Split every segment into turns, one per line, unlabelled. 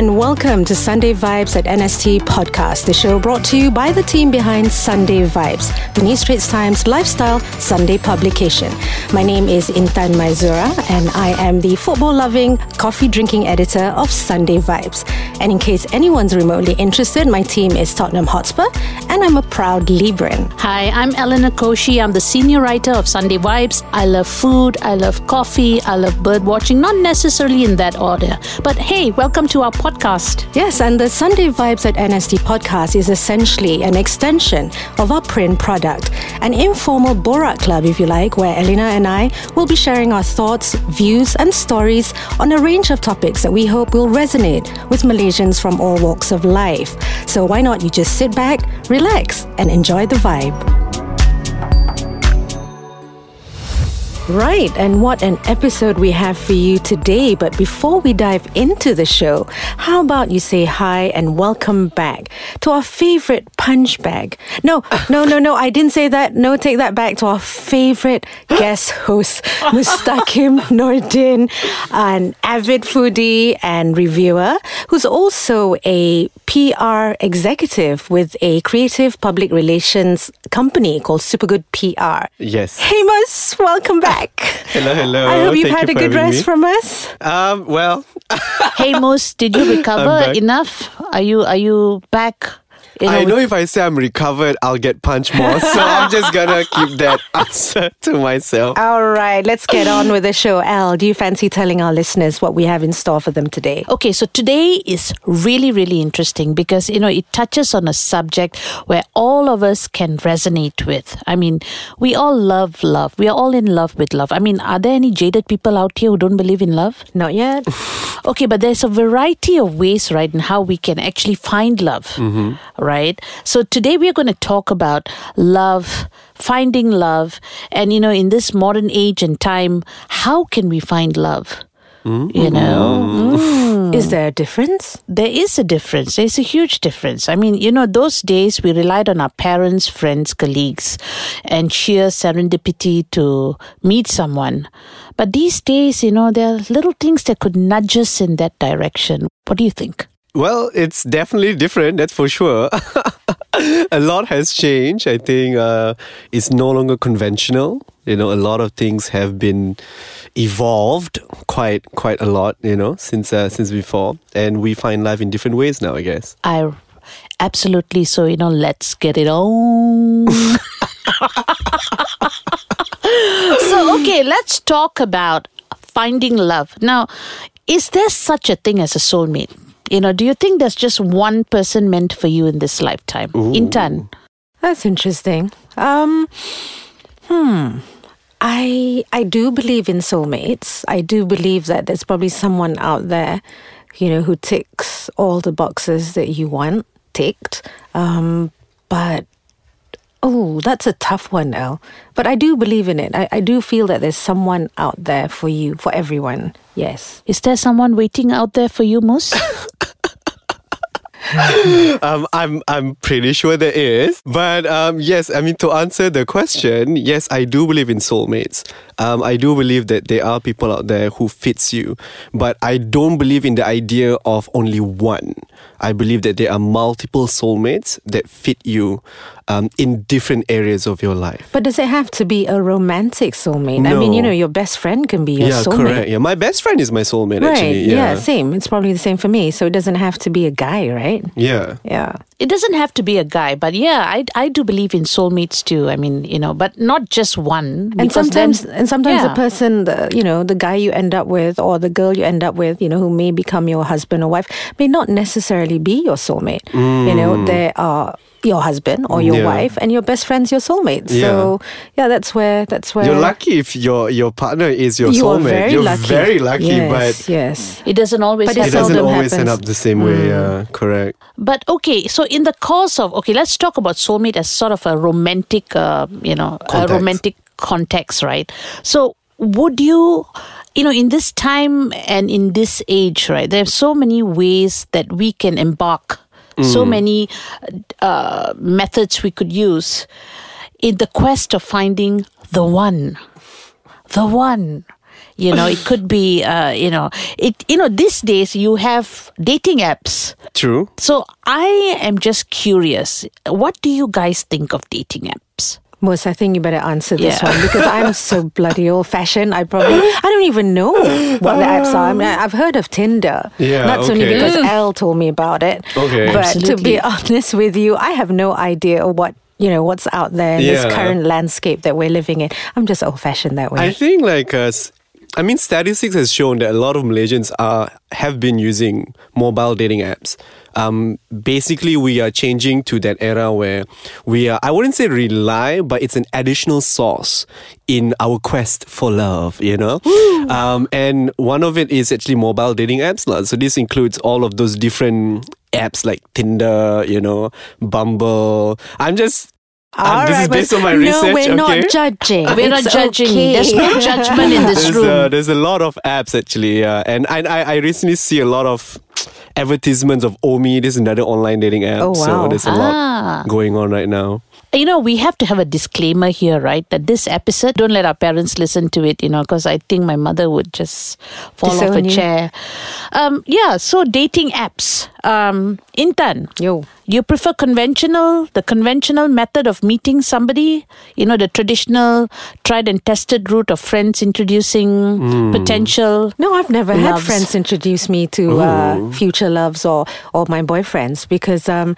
and welcome to Sunday Vibes at NST Podcast, the show brought to you by the team behind Sunday Vibes, the New Straits Times lifestyle Sunday publication. My name is Intan Maizura, and I am the football loving, coffee drinking editor of Sunday Vibes. And in case anyone's remotely interested, my team is Tottenham Hotspur, and I'm a proud Libran.
Hi, I'm Elena Koshy. I'm the senior writer of Sunday Vibes. I love food, I love coffee, I love bird watching, not necessarily in that order. But hey, welcome to our podcast.
Yes, and the Sunday Vibes at NST podcast is essentially an extension of our print product, an informal Borak club, if you like, where Elena and I will be sharing our thoughts, views, and stories on a range of topics that we hope will resonate with Malaysians from all walks of life. So why not you just sit back, relax, and enjoy the vibe? Right, and what an episode we have for you today. But before we dive into the show, how about you say hi and welcome back to our favorite punch bag? No, no, no, no, I didn't say that. No, take that back to our favorite guest host, Mustaqim Nordin, an avid foodie and reviewer who's also a PR executive with a creative public relations company called Supergood PR.
Yes.
Hey, Mus, welcome back.
Hello, hello.
I hope you've
Thank
had
you
a good rest
me.
from us.
Um, well,
hey Moose, did you recover enough? Are you are you back? You
I know if I say I'm recovered, I'll get punched more. So I'm just gonna keep that answer to myself.
All right, let's get on with the show. Al, do you fancy telling our listeners what we have in store for them today?
Okay, so today is really, really interesting because, you know, it touches on a subject where all of us can resonate with. I mean, we all love love. We are all in love with love. I mean, are there any jaded people out here who don't believe in love?
Not yet.
Okay, but there's a variety of ways, right, in how we can actually find love, mm-hmm. right? So today we're going to talk about love, finding love, and, you know, in this modern age and time, how can we find love? You mm. know? Mm.
Is there a difference?
there is a difference. There's a huge difference. I mean, you know, those days we relied on our parents, friends, colleagues, and sheer serendipity to meet someone. But these days, you know, there are little things that could nudge us in that direction. What do you think?
Well, it's definitely different, that's for sure. a lot has changed. I think uh, it's no longer conventional. You know, a lot of things have been evolved quite quite a lot. You know, since uh, since before, and we find life in different ways now. I guess.
I absolutely so, you know, let's get it on. so, okay, let's talk about finding love. Now, is there such a thing as a soulmate? You know, do you think there's just one person meant for you in this lifetime? Intan.
That's interesting. Um, hmm. I I do believe in soulmates. I do believe that there's probably someone out there, you know, who ticks all the boxes that you want ticked. Um, but oh, that's a tough one, El. But I do believe in it. I, I do feel that there's someone out there for you, for everyone. Yes.
Is there someone waiting out there for you, Moose?
Um, I'm I'm pretty sure there is, but um, yes, I mean to answer the question, yes, I do believe in soulmates. Um, I do believe that there are people out there who fits you, but I don't believe in the idea of only one. I believe that there are multiple soulmates that fit you um, in different areas of your life.
But does it have to be a romantic soulmate? I mean, you know, your best friend can be your soulmate.
yeah,
soulmate.
correct. Yeah, my best friend is my soulmate.
Right.
Actually,
yeah.
yeah,
same. It's probably the same for me. So it doesn't have to be a guy, right?
yeah.
Yeah.
it doesn't have to be a guy, but yeah, I, I do believe in soulmates too. I mean, you know, but not just one.
And
because then-
sometimes, and sometimes
yeah.
the person, the you know, the guy you end up with, or the girl you end up with, you know, who may become your husband or wife, may not necessarily be your soulmate. You know, they are your husband or your
Mm. Yeah.
wife, and your best friend's your soulmate. So yeah, that's where that's where
You're lucky if your your partner is your
You are
soulmate.
very
You're
lucky.
very lucky,
yes,
but
yes.
it doesn't always
But it
it doesn't
seldom
always end up the same way. Yeah, correct.
But okay, so in the course of okay, let's talk about soulmate as sort of a romantic, uh, you know, a romantic context, right? So would you, you know, in this time and in this age, right? there are so many ways that we can embark, so many uh, methods we could use in the quest of finding the one, the one. You know, it could be, uh, you know, it. You know, these days you have dating apps.
True.
So I am just curious. What do you guys think of dating apps?
Most, I think you better answer this
Yeah.
one because I'm so bloody old fashioned. I probably, I don't even know what the apps are. I mean, I've heard of Tinder.
Yeah,
That's only
okay.
because Elle told me about it.
Okay.
But to be honest with you, I have no idea what, you know, what's out there in
Yeah.
this current landscape that we're living in. I'm just old fashioned that way.
I think like uh, s- I mean statistics has shown that a lot of Malaysians are have been using mobile dating apps. Um, basically, we are changing to that era where we are. I wouldn't say rely, but it's an additional source in our quest for love. You know, um, and one of it is actually mobile dating apps. lah. So this includes all of those different apps like Tinder. You know, Bumble. I'm just. Um,
All
this
right,
is based on my
no,
research.
we're
okay?
not judging.
We're not judging.
okay.
There's no judgment in this
there's
room.
A, there's a lot of apps actually, yeah. And I, I, I recently see a lot of advertisements of Omi. This is another online dating app.
Oh, wow.
So there's a
Ah.
lot going on right now.
You know, we have to have a disclaimer here, right? That this episode, don't let our parents listen to it, you know, because I think my mother would just fall off a
you.
chair. Um, yeah, so dating apps. Um, Intan,
Yo.
you prefer conventional, the conventional method of meeting somebody, you know, the traditional, tried and tested route of friends introducing
Hmm.
potential.
No, I've never had friends introduce me to uh, future loves or or my boyfriends because um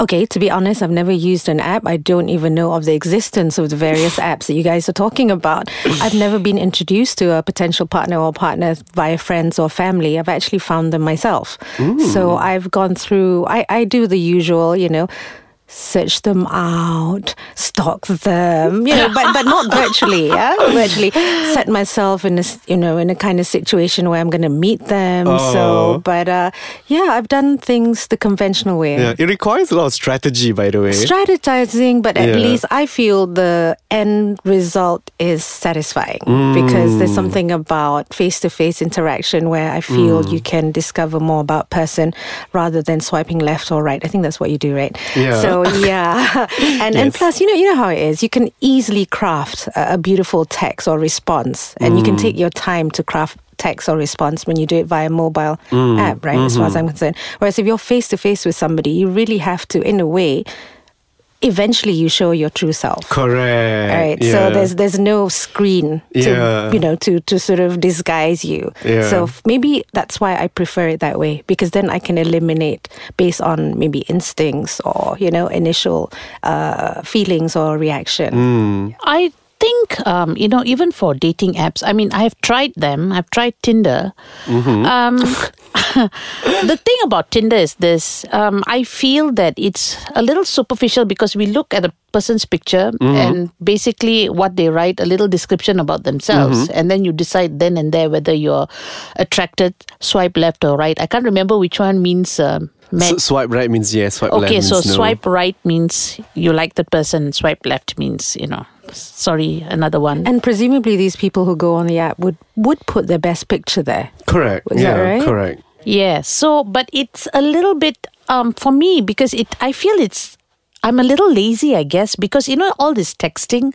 okay, to be honest, I've never used an app. I don't even know of the existence of the various apps that you guys are talking about. I've never been introduced to a potential partner or partner via friends or family. I've actually found them myself. So I've gone through I, I do the usual, you know, search them out, stalk them, you know, but but not virtually, yeah, virtually. Set myself in a you know in a kind of situation where I'm going to meet them.
Oh.
So, but uh, yeah, I've done things the conventional way.
Yeah, it requires a lot of strategy, by the way.
Strategizing, but at
Yeah.
least I feel the end result is satisfying
Mm.
because there's something about face to face interaction where I feel
Mm.
you can discover more about person rather than swiping left or right. I think that's what you do, right?
Yeah.
So yeah, and and plus, you know, you know how it is. You can easily craft a, a beautiful text or response, and you
Mm.
can take your time to craft text or response when you do it via mobile
Mm.
app, right? As far as I'm concerned. Whereas if you're face to face with somebody, you really have to, in a way, eventually you show your true self.
Correct.
All right.
Yeah.
So there's there's no screen to
Yeah.
you know to to sort of disguise you.
Yeah.
So maybe that's why I prefer it that way because then I can eliminate based on maybe instincts or you know initial uh, feelings or reaction.
Mm.
I think, um, you know, even for dating apps, I mean, I have tried them. I've tried Tinder. Um, the thing about Tinder is this um, I feel that it's a little superficial because we look at a person's picture and basically what they write, a little description about themselves, and then you decide then and there whether you're attracted, swipe left or right. I can't remember which one means. Um.
So swipe right means yes, swipe left
Okay, so
no.
swipe right means you like the person, swipe left means, you know, sorry, another one.
And presumably these people who go on the app would would put their best picture there.
Correct.
Is
yeah,
right?
correct.
yeah, so, but it's a little bit, um, for me, because it, I feel it's, I'm a little lazy, I guess, because you know all this texting,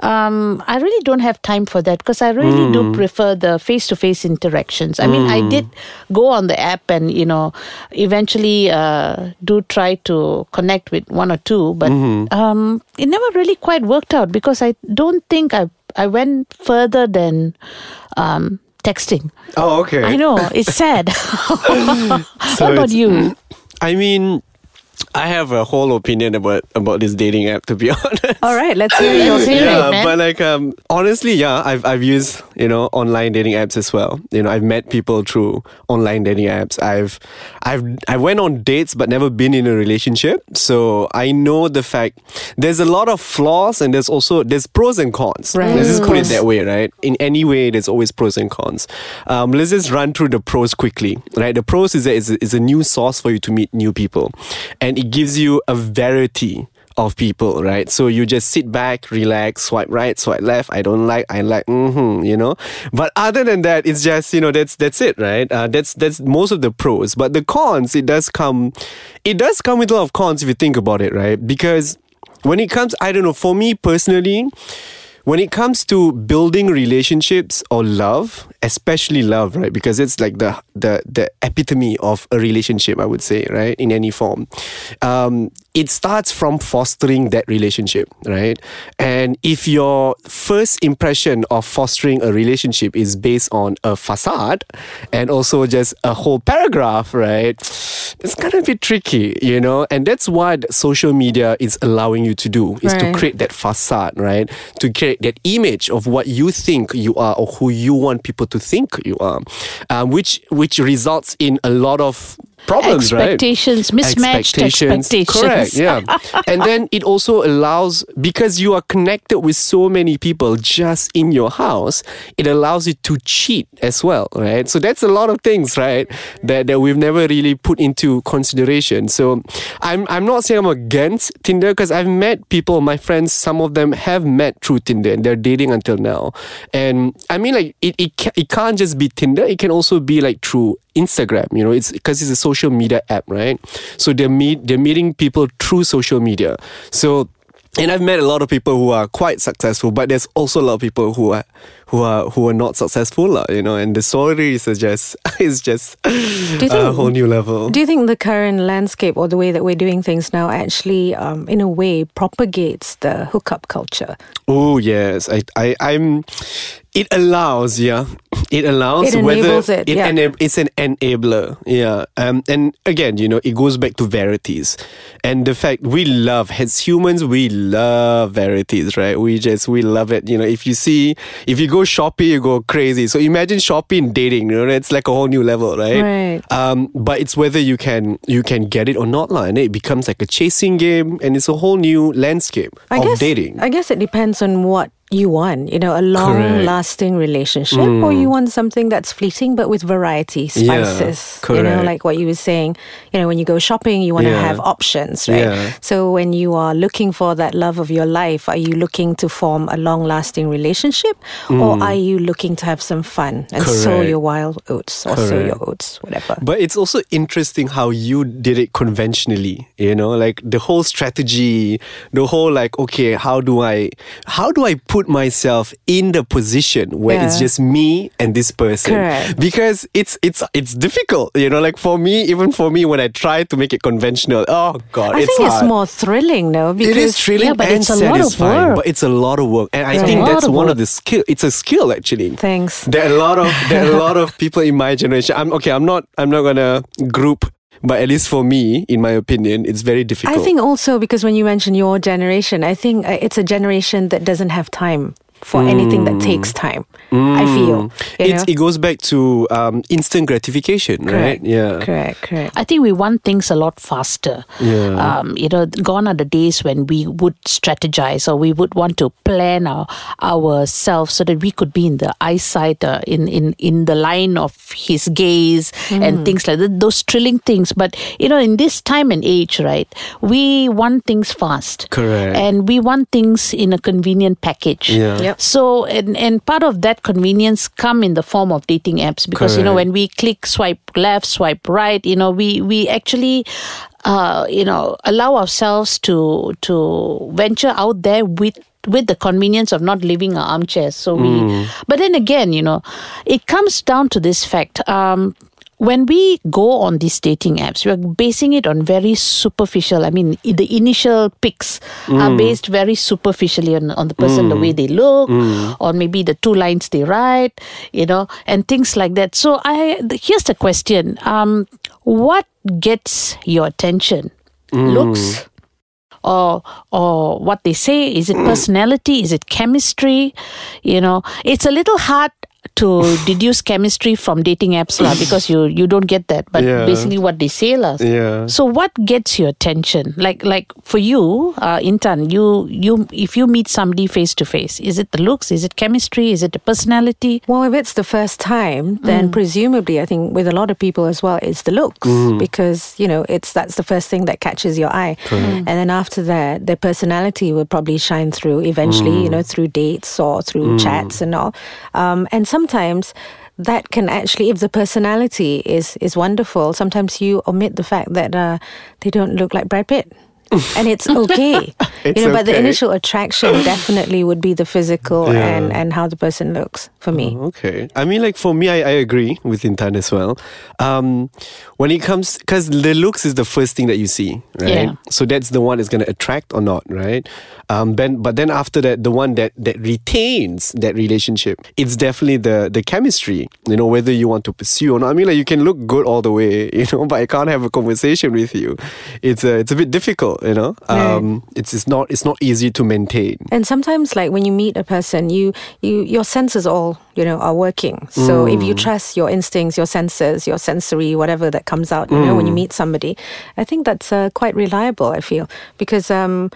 um, I really don't have time for that because I really do prefer the face-to-face interactions. I mean, I did go on the app and you know, eventually uh, do try to connect with one or two, but um, it never really quite worked out because I don't think I I went further than um, texting.
Oh, okay.
I know it's sad. what about you?
I mean, I have a whole opinion about about this dating app. To be honest.
All right, let's hear your opinion.
yeah,
man.
but like um honestly, yeah, I've I've used you know online dating apps as well. You know, I've met people through online dating apps. I've I've I went on dates but never been in a relationship. So I know the fact there's a lot of flaws and there's also there's pros and cons.
Right.
Let's just put it that way, right? In any way, there's always pros and cons. Um, let's just run through the pros quickly, right? The pros is that it's a, it's a new source for you to meet new people, and it gives you a variety of people, right? So you just sit back, relax, swipe right, swipe left. I don't like, I like, mm-hmm, you know. But other than that, it's just you know that's that's it, right? Uh, that's that's most of the pros. But the cons, it does come, it does come with a lot of cons if you think about it, right? Because when it comes, I don't know. For me personally, when it comes to building relationships or love, especially love, right? Because it's like the the the epitome of a relationship, I would say, right? In any form, um, it starts from fostering that relationship, right? And if your first impression of fostering a relationship is based on a facade and also just a whole paragraph, right? It's gonna be tricky, you know. And that's what social media is allowing you to do is to create that facade, right? To create that image of what you think you are or who you want people to think you are, um, which which results in a lot of problems, right?
Expectations, mismatched expectations.
Correct, yeah. and then it also allows because you are connected with so many people just in your house, it allows you to cheat as well, right? So that's a lot of things, right? That that we've never really put into consideration. So I'm I'm not saying I'm against Tinder because I've met people, my friends, some of them have met through Tinder and they're dating until now. And I mean like it it, it can't just be Tinder, it can also be like through Instagram, you know, it's because it's a social media app, right? So they're meet they're meeting people through social media. So and I've met a lot of people who are quite successful, but there's also a lot of people who are who are who are not successful, you know, and the story is just is just
you
a whole new level.
Do you think the current landscape or the way that we're doing things now actually, um, in a way, propagates the hookup culture?
Oh yes, I, I, I'm. It allows, yeah, it allows.
It enables it, yeah.
enab- it's an enabler, yeah. Um, and again, you know, it goes back to verities, and the fact we love as humans, we love verities, right? We just we love it. You know, if you see, if you go shopping, you go crazy. So imagine shopping, dating. You know, it's like a whole new level, right?
Right.
Um, but it's whether you can you can get it or not, lah. And it becomes like a chasing game, and it's a whole new landscape
I
of
guess
dating.
I guess it depends on what you want. You know, a long-lasting relationship, or you want something that's fleeting but with variety,
Yeah,
spices. you know, like what you were saying. You know, when you go shopping, you want to
Yeah.
have options, right?
Yeah.
So when you are looking for that love of your life, are you looking to form a long-lasting relationship, or are you looking to have some fun and sow
Mm.
Your wild oats or sow your oats, whatever?
But it's also interesting how you did it conventionally, you know, like the whole strategy, the whole like, okay, how do I, how do I put myself in the position where it's just me and this person?
Correct.
Because it's it's it's difficult, you know. Like for me, even for me, when I try to make it conventional, oh god,
I
it's
think it's more thrilling, no?
It is thrilling
Yeah, but
and
it's a lot of
satisfying,
work.
but it's a lot of work, and I think that's
of
one
work.
of the skill. It's a skill actually.
Thanks.
There are a lot of there are a lot of people in my generation. I'm okay. I'm not. I'm not gonna group, but at least for me, in my opinion, it's very difficult.
I think also because when you mention your generation, I think uh, it's a generation that doesn't have time for anything that takes time. I feel. You
it's, it goes back to um, instant gratification, right? Yeah.
Correct. Correct.
I think we want things a lot faster.
Yeah.
Um, you know, gone are the days when we would strategize or we would want to plan our ourselves so that we could be in the eyesight, uh, in in in the line of his gaze and things like that. Those thrilling things. But you know, in this time and age, right, we want things fast.
Correct.
And we want things in a convenient package.
Yeah.
Yep.
So and and part of that convenience come in the form of dating apps because you know when we click swipe left, swipe right, you know we we actually uh, you know allow ourselves to to venture out there with with the convenience of not leaving our armchairs. So we, but then again, you know, it comes down to this fact. Um, when we go on these dating apps, we're basing it on very superficial. I mean, the initial pics are mm. based very superficially on, on the person, the mm. way they look, mm. or maybe the two lines they write, you know, and things like that. So, I here's the question: um, What gets your attention? Looks, or or what they say? Is it personality? Is it chemistry? You know it's a little hard to deduce chemistry from dating apps lah because you you don't get that but
Yeah.
basically what they say lah.
Yeah.
so what gets your attention? Like like for you uh, Intan you you if you meet somebody face to face is it the looks is it chemistry is it the personality?
Well, if it's the first time, then mm. presumably, I think with a lot of people as well, it's the looks mm. because you know it's that's the first thing that catches your eye, mm. and then after that, their personality will probably shine through eventually. You know, through dates or through chats and all, um, and sometimes. That can actually, if the personality is is wonderful, sometimes you omit the fact that uh, they don't look like Brad Pitt. and it's okay.
It's
you know, but the initial attraction definitely would be the physical
Yeah.
and, and how the person looks for me.
Okay. I mean, like for me, I, I agree with Intan as well. Um, when it comes, because the looks is the first thing that you see, right?
Yeah.
So that's the one that's going to attract or not, right? Um, then, but then after that, the one that that retains that relationship, it's definitely the the chemistry. You know, whether you want to pursue or not. I mean, like you can look good all the way, you know, but I can't have a conversation with you. It's a it's a bit difficult, you know. Um, it's it's not it's not easy to maintain.
And sometimes, like when you meet a person, you you your senses all you know are working. So if you trust your instincts, your senses, your sensory, whatever that comes out, you know, when you meet somebody, I think that's uh, quite reliable. I feel because um,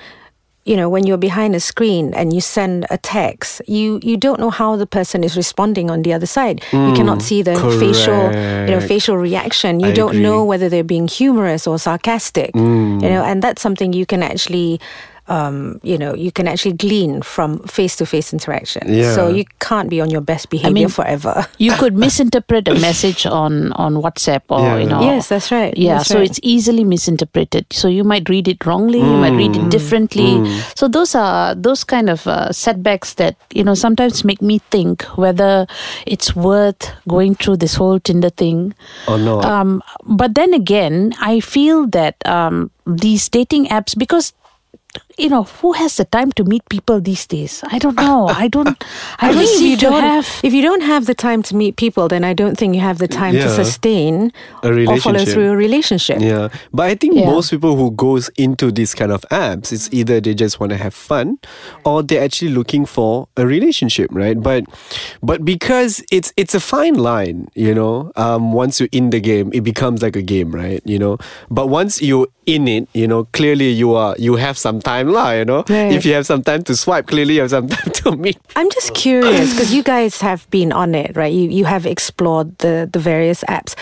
you know when you're behind a screen and you send a text, you you don't know how the person is responding on the other side. You cannot hmm, see the facial you know facial reaction. You
I
don't know whether they're being humorous or sarcastic. Hmm. You know, and that's something you can actually. Um, you know, you can actually glean from face-to-face interaction.
Yeah.
So you can't be on your best behavior
mean-
forever.
You could misinterpret a message on on WhatsApp or
Yeah.
you know.
Yes, that's right.
Yeah,
That's
so
right.
it's easily misinterpreted. So you might read it wrongly, you might read
Mm.
it differently. So those are those kind of uh, setbacks that you know sometimes make me think whether it's worth going through this whole Tinder thing.
Or not.
Um, but then again, I feel that um, these dating apps because. You know who has the time to meet people these days? I don't know. I don't. I,
I
don't
think if you don't
have.
if you don't have the time to meet people, then I don't think you have the time to sustain
A
or follow
relationship.
through a relationship.
Yeah, but I think
Yeah.
most people who goes into these kind of apps, it's either they just want to have fun, or they're actually looking for a relationship, right? But, but because it's it's a fine line, you know. Um, once you're in the game, it becomes like a game, right? You know. But once you're in it, you know, clearly you are you have some time, lah. You know,
Right.
if you have some time to swipe, clearly you have some time to meet.
I'm just curious because you guys have been on it, right? You you have explored the the various apps.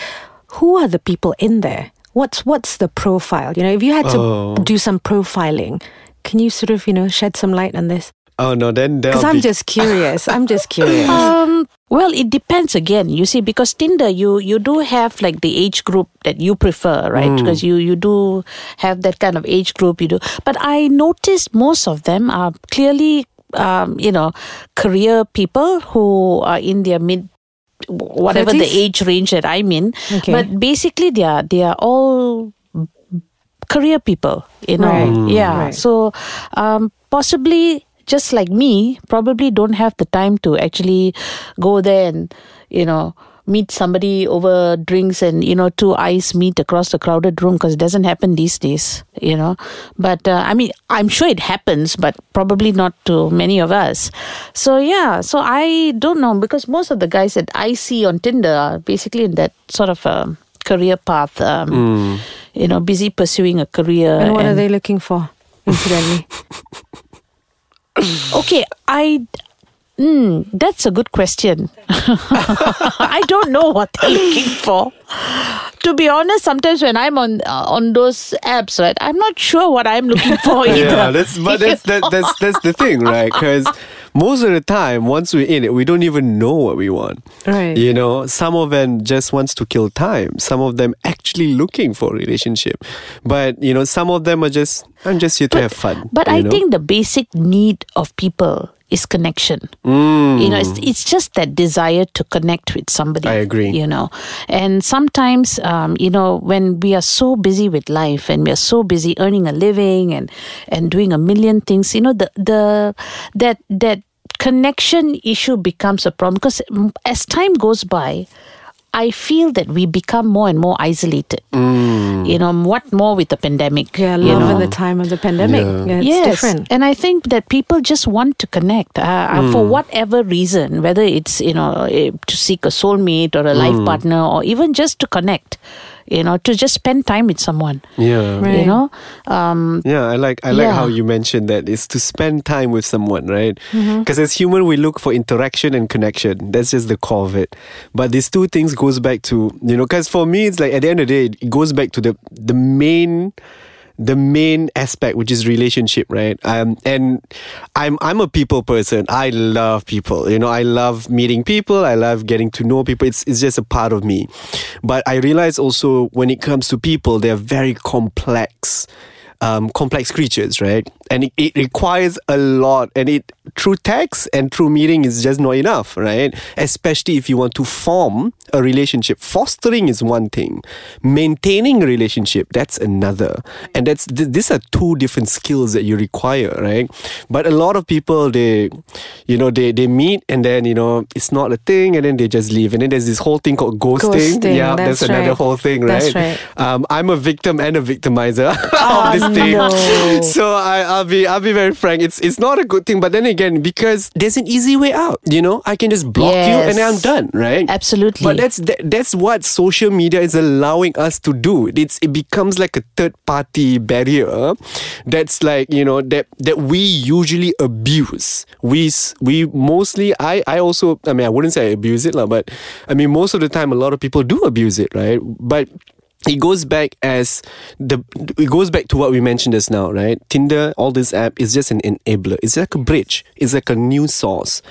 Who are the people in there? What's what's the profile? You know, if you had to
Oh.
do some profiling, can you sort of you know shed some light on this?
Oh no, then
Because
there'll
I'm
be-
just curious. I'm just curious.
Um, well, it depends again. You see, because Tinder, you you do have like the age group that you prefer, right? Because you you do have that kind of age group. You do, but I noticed most of them are clearly, um, you know, career people who are in their mid. Whatever the age range that I'm in,
Okay.
but basically they are they are all career people, you know.
Right. Mm.
Yeah.
Right.
So um, possibly just like me, probably don't have the time to actually go there and you know meet somebody over drinks and you know two eyes meet across the crowded room because it doesn't happen these days you know. But uh, i mean i'm sure it happens but probably not to many of us. So yeah so i don't know because most of the guys that i see on tinder are basically in that sort of um, career path um, you know busy pursuing a career
and what are they looking for? Incidentally,
Okay, I. Mm, that's a good question. I don't know what they're looking for. To be honest, sometimes when I'm on uh, on those apps, right, I'm not sure what I'm looking for either.
Yeah, that's but that's that, that's that's the thing, right? Because most of the time, once we're in it, we don't even know what we want.
Right.
You know, some of them just wants to kill time. Some of them actually looking for a relationship, but you know, some of them are just I'm just here to have fun.
But I
know?
think the basic need of people is connection.
Mm.
You know, it's, it's just that desire to connect with somebody.
I agree.
You know, and sometimes, um, you know, when we are so busy with life and we are so busy earning a living and and doing a million things, you know, the the that that connection issue becomes a problem because mm, as time goes by. I feel that we become more and more isolated. You know, what more with the pandemic?
yeah,
you
love
know?
in the time of the pandemic.
Yeah.
Yeah, it's
yes,
different.
and I think that people just want to connect uh, uh, for
Hmm.
whatever reason, whether it's you know eh, to seek a soulmate or a life partner, or even just to connect. You know, to just spend time with someone.
yeah.
Right.
You know, um,
Yeah, I like I like
Yeah.
how you mentioned that is to spend time with someone, right?
Mm-hmm.
Because as human, we look for interaction and connection. That's just the core of it. But these two things goes back to you know, because for me, it's like at the end of the day, it goes back to the the main the main aspect which is relationship right? Um and i'm i'm a people person. I love people. You know i love meeting people. I love getting to know people. It's it's just a part of me. But i realize also when it comes to people they're very complex um, complex creatures, right? And it, it requires a lot, and it through text and through meeting is just not enough, right? Especially if you want to form a relationship. Fostering is one thing, maintaining a relationship that's another, and that's th- these are two different skills that you require, right? But a lot of people they, you know, they they meet and then you know it's not a thing, and then they just leave, and then there's this whole thing called ghosting.
Ghosting,
yeah,
that's
that's, another
right.
whole thing, right?
That's right.
Um, I'm a victim and a victimizer
Oh,
of this thing.
no.
So I, I'll be I'll be very frank. It's it's not a good thing, but then again, because there's an easy way out. You know, I can just block you and then I'm done, right?
Absolutely.
But that's that, that's what social media is allowing us to do. It's it becomes like a third party barrier. That's like you know that that we usually abuse. We we mostly I I also I mean I wouldn't say I abuse it lah, but I mean most of the time a lot of people do abuse it, right? But it goes back as the it goes back to what we mentioned just now, right? Tinder, all this app is just an enabler. It's like a bridge. It's like a new source,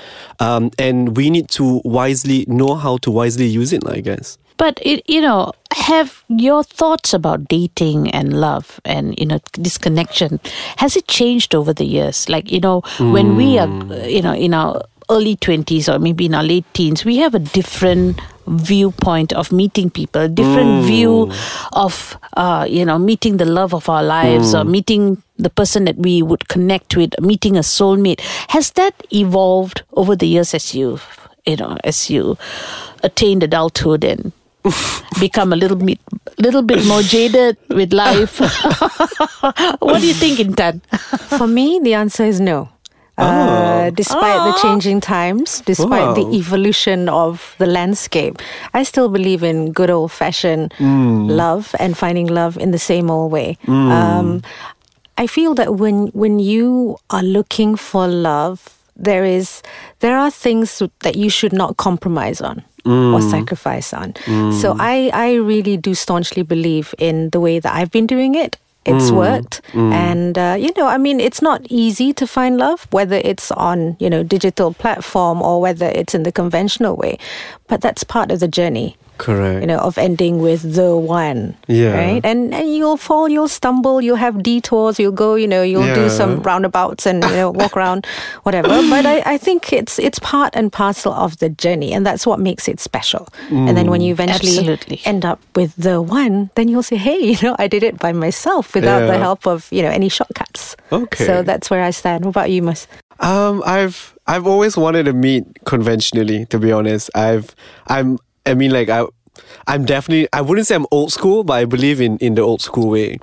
um, and we need to wisely know how to wisely use it. I guess.
But it, you know, have your thoughts about dating and love and you know this connection has it changed over the years? Like you know, when we are you know in our early twenties or maybe in our late teens, we have a different viewpoint of meeting people, a different view of uh, you know meeting the love of our lives or meeting the person that we would connect with, meeting a soulmate. Has that evolved over the years as you you know as you attained adulthood and become a little bit little bit more jaded with life. what do you think, Intan?
For me, the answer is no. Uh, despite the changing times, despite the evolution of the landscape, I still believe in good old fashioned love and finding love in the same old way. Um, I feel that when when you are looking for love, there is there are things that you should not compromise on or sacrifice on. So I I really do staunchly believe in the way that I've been doing it. It's worked, and uh, you know, I mean, it's not easy to find love, whether it's on you know digital platform or whether it's in the conventional way. But that's part of the journey
Correct.
you know, of ending with the one.
Yeah.
Right. And and you'll fall, you'll stumble, you'll have detours, you'll go, you know, you'll do some roundabouts and you know walk around, whatever. But I, I think it's it's part and parcel of the journey, and that's what makes it special. And then when you eventually
Absolutely.
end up with the one, then you'll say, hey, you know, I did it by myself without the help of you know any shortcuts.
Okay.
So that's where I stand. What about you, Mus?
Um, I've I've always wanted to meet conventionally. To be honest, I've I'm I mean like I. I'm definitely I wouldn't say I'm old school, but I believe in, in the old school way.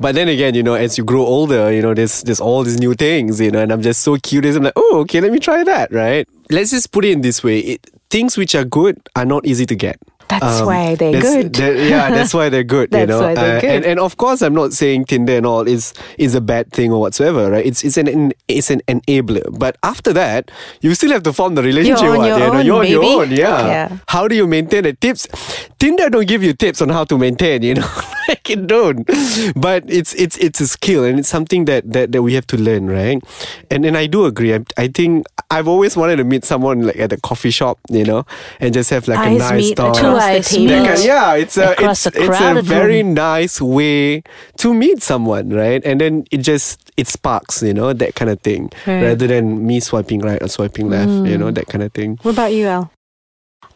But then again, you know, as you grow older, you know, there's there's all these new things, you know, and I'm just so curious. I'm like, oh, okay, let me try that, right? Let's just put it in this way: it, things which are good are not easy to get.
That's why they're
that's-
good.
that- yeah, that's why they're good. you know,
why they're
Uh,
good.
And, and of course, I'm not saying Tinder and all is is a bad thing or whatsoever, right? It's it's an, it's an enabler. But after that, you still have to form the relationship.
on your
you know?
own,
You're on your own. Yeah.
Yeah.
How do you maintain the tips? Tinder don't give you tips on how to maintain. You know, like it don't. But it's it's it's a skill and it's something that that, that we have to learn, right? And and I do agree. I, I think I've always wanted to meet someone like at a coffee shop, you know, and just have like a nice
meet
talk.
Two
the table.
meet.
That kind- yeah, it's a it's,
a
it's a very
room.
nice way to meet someone, right? And then it just it sparks, you know, that kind of thing,
Right.
rather than me swiping right or swiping left, you mm. know, that kind of thing.
What about you, Al?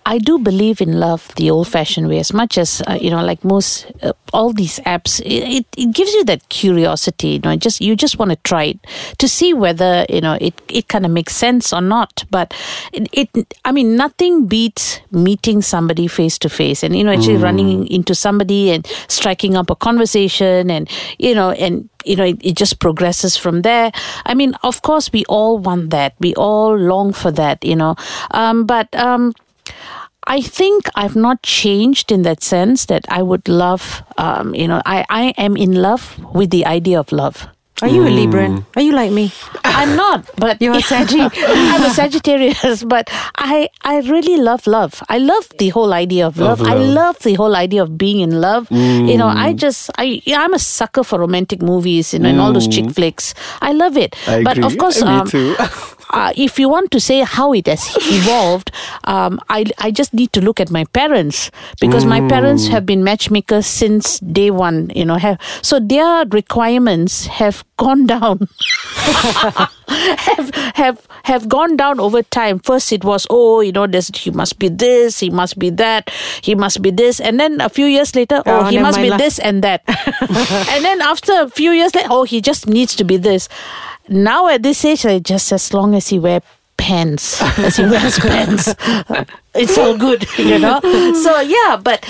I do believe in love the old-fashioned way as much as uh, you know, like most uh, all these apps. It, it it gives you that curiosity. You know, just you just want to try it to see whether you know it it kind of makes sense or not. But it, it I mean, nothing beats meeting somebody face to face and you know actually running into somebody and striking up a conversation and you know and you know it, it just progresses from there i mean of course we all want that we all long for that you know um, but um, I think I've not changed in that sense that I would love, um, you know, I, I am in love with the idea of love.
Are you a Libran? Are you like me?
I'm not, but
You're a Saggy.
I'm a Sagittarius, but I I really love love. I love the whole idea of love.
Of
I
love.
love the whole idea of being in love. You know, I just I I'm a sucker for romantic movies, you know, and all those chick flicks. I love it.
I
but
agree.
of course,
Me
um,
too.
Uh, if you want to say how it has evolved, um, I I just need to look at my parents because my parents have been matchmakers since day one. You know, have so their requirements have gone down. have have have gone down over time. First, it was oh, you know, there's he must be this, he must be that, he must be this, and then a few years later, oh,
Oh,
he must be
lah.
this and that, and then after a few years later, oh, he just needs to be this. Now at this age, like, just as long as he wear pants, as he wears pants, it's all good, you know. So yeah, but.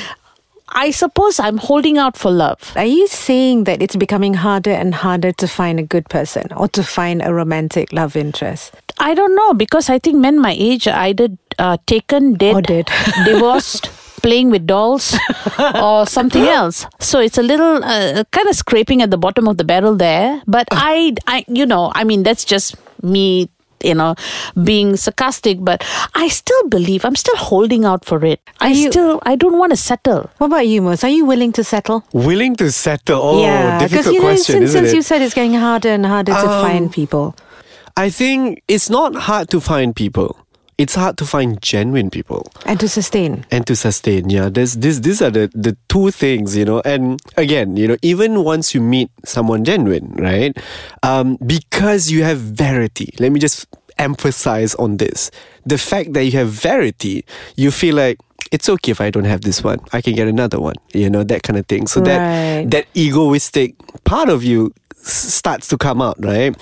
I suppose I'm holding out for love.
Are you saying that it's becoming harder and harder to find a good person or to find a romantic love interest?
I don't know because I think men my age are either uh, taken, dead,
Or dead.
divorced, playing with dolls, or something else. So it's a little uh, kind of scraping at the bottom of the barrel there. But I, I, you know, I mean, that's just me. You know, being sarcastic, but I still believe I'm still holding out for it. I
you-
still, I don't want to settle.
What about you, Mos? Are you willing to settle?
Willing to settle? Oh,
yeah,
difficult
you know,
question,
since,
isn't
since
it?
you said it's getting harder and harder to
Um,
find people.
I think it's not hard to find people. It's hard to find genuine people.
And to sustain.
and to sustain yeah there's this these are the the two things you know and again you know even once you meet someone genuine right um because you have verity let me just emphasize on this the fact that you have verity you feel like it's okay if I don't have this one. I can get another one. You know that kind of thing. So
Right.
that that egoistic part of you starts to come out, right?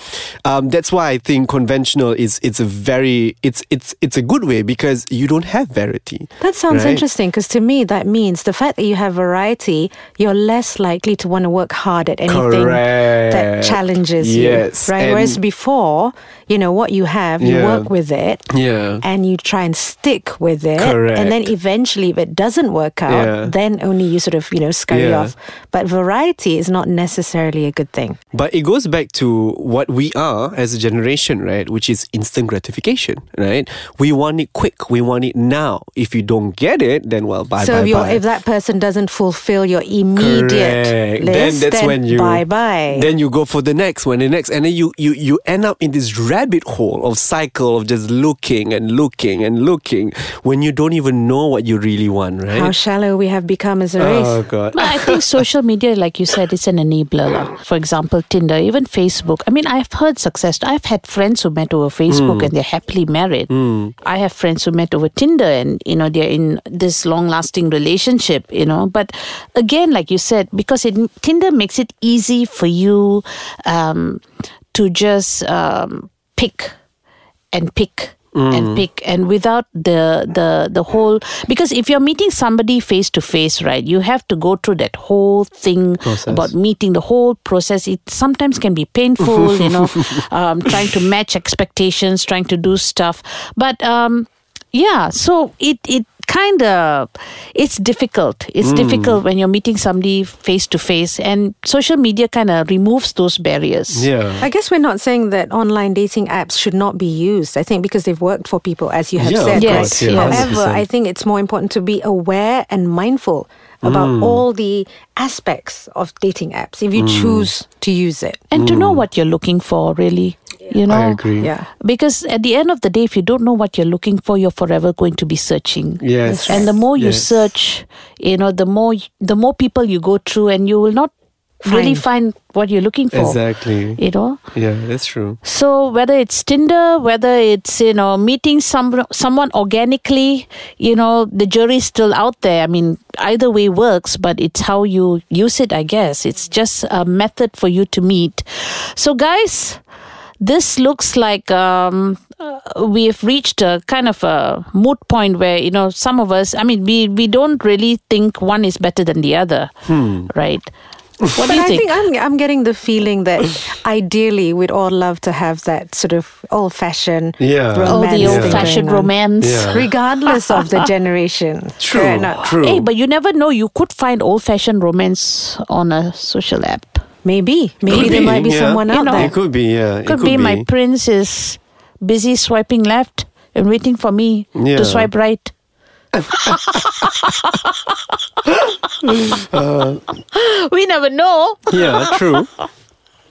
Um, that's why I think conventional is it's a very it's it's it's a good way because you don't have variety.
That sounds
right?
interesting because to me that means the fact that you have variety, you're less likely to want to work hard at anything that challenges
Yes,
you. Right? Whereas before, you know, what you have, you
Yeah.
work with it.
Yeah.
And you try and stick with it. And then eventually if it doesn't work out,
Yeah.
then only you sort of, you know, scurry
Yeah.
off. But variety is not necessarily a good thing.
But it goes back to what we are as a generation, right? Which is instant gratification, right? We want it quick. We want it now. If you don't get it, then well, bye
so
bye
if, you're,
bye.
if that person doesn't fulfill your immediate
Correct.
list,
then that's when you
bye bye.
Then you go for the next one, the next, and then you you you end up in this rabbit hole of cycle of just looking and looking and looking when you don't even know what you really want, right?
How shallow we have become as a race.
oh god.
But I think social media, like you said, is an enabler. lah. For example, Tinder, even Facebook. I mean, I've heard success. I've had friends who met over Facebook and they're happily married. I have friends who met over Tinder and, you know, they're in this long lasting relationship, you know. But again, like you said, because it, Tinder makes it easy for you um, to just um, pick and pick and pick. And without the the the whole because if you're meeting somebody face to face right you have to go through that whole thing
Process.
about meeting the whole process. It sometimes can be painful you know um, trying to match expectations trying to do stuff. But um yeah so it it kind of it's difficult it's difficult when you're meeting somebody face to face and social media kind of removes those barriers
Yeah.
I guess we're not saying that online dating apps should not be used. I think because they've worked for people, as you have
Yeah,
said.
Yes,
course, yeah,
yes.
However,
100%.
I think it's more important to be aware and mindful about
Mm.
all the aspects of dating apps if you
Mm.
choose to use it.
and to know what you're looking for really you know
I agree.
Yeah.
because at the end of the day if you don't know what you're looking for you're forever going to be searching
Yes.
and the more you
Yes.
search you know the more the more people you go through and you will not really find what you're looking for
Exactly.
you know
Yeah, that's true.
so whether it's Tinder, whether it's you know meeting some someone organically, you know the jury's still out there. I mean, either way works, but it's how you use it. I guess it's just a method for you to meet. So, guys. This looks like um, uh, we've reached a kind of a moot point where you know some of us. I mean, we we don't really think one is better than the other, right? What
But
do you
I
think?
think I'm, I'm getting the feeling that ideally we'd all love to have that sort of old fashioned
Yeah.
oh,
romance.
the
Yeah.
old-fashioned romance.
Yeah.
Regardless of the generation.
True.
Fair enough.
True.
Hey, but you never know. You could find old-fashioned romance on a social app.
Maybe. Maybe
Could
there might be
yeah.
someone
You
out
know.
there.
It could be, yeah. It
Could, be, my prince is busy swiping left and waiting for me
Yeah.
to swipe right. Uh, we never know.
Yeah, true.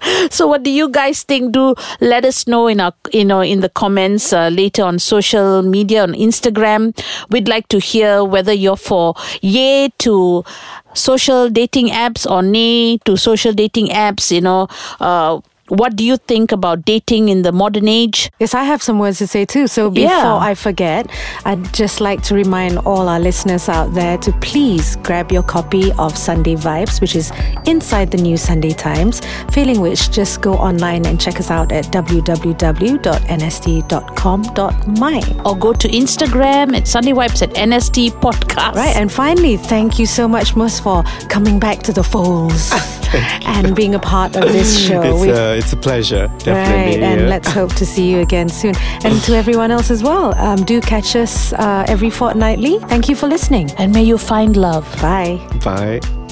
so what do you guys think? Do let us know in our you know in the comments uh, later on social media on instagram. We'd like to hear whether you're for yay to social dating apps or nay to social dating apps you know uh, what do you think about dating in the modern age?
Yes, I have some words to say too. So before
Yeah.
I forget, I'd just like to remind all our listeners out there to please grab your copy of Sunday Vibes, which is inside the new Sunday Times. Failing which, just go online and check us out at www.nst.com.my.
Or go to Instagram at Sunday Vibes at NST Podcast.
Right, and finally, thank you so much, Mus, for coming back to the folds and being a part of this show.
It's a, it's a pleasure,
Right, and
yeah.
let's hope to see you again soon. And to everyone else as well, um, do catch us uh, every fortnightly. Thank you for listening.
And may you find love.
Bye.
Bye.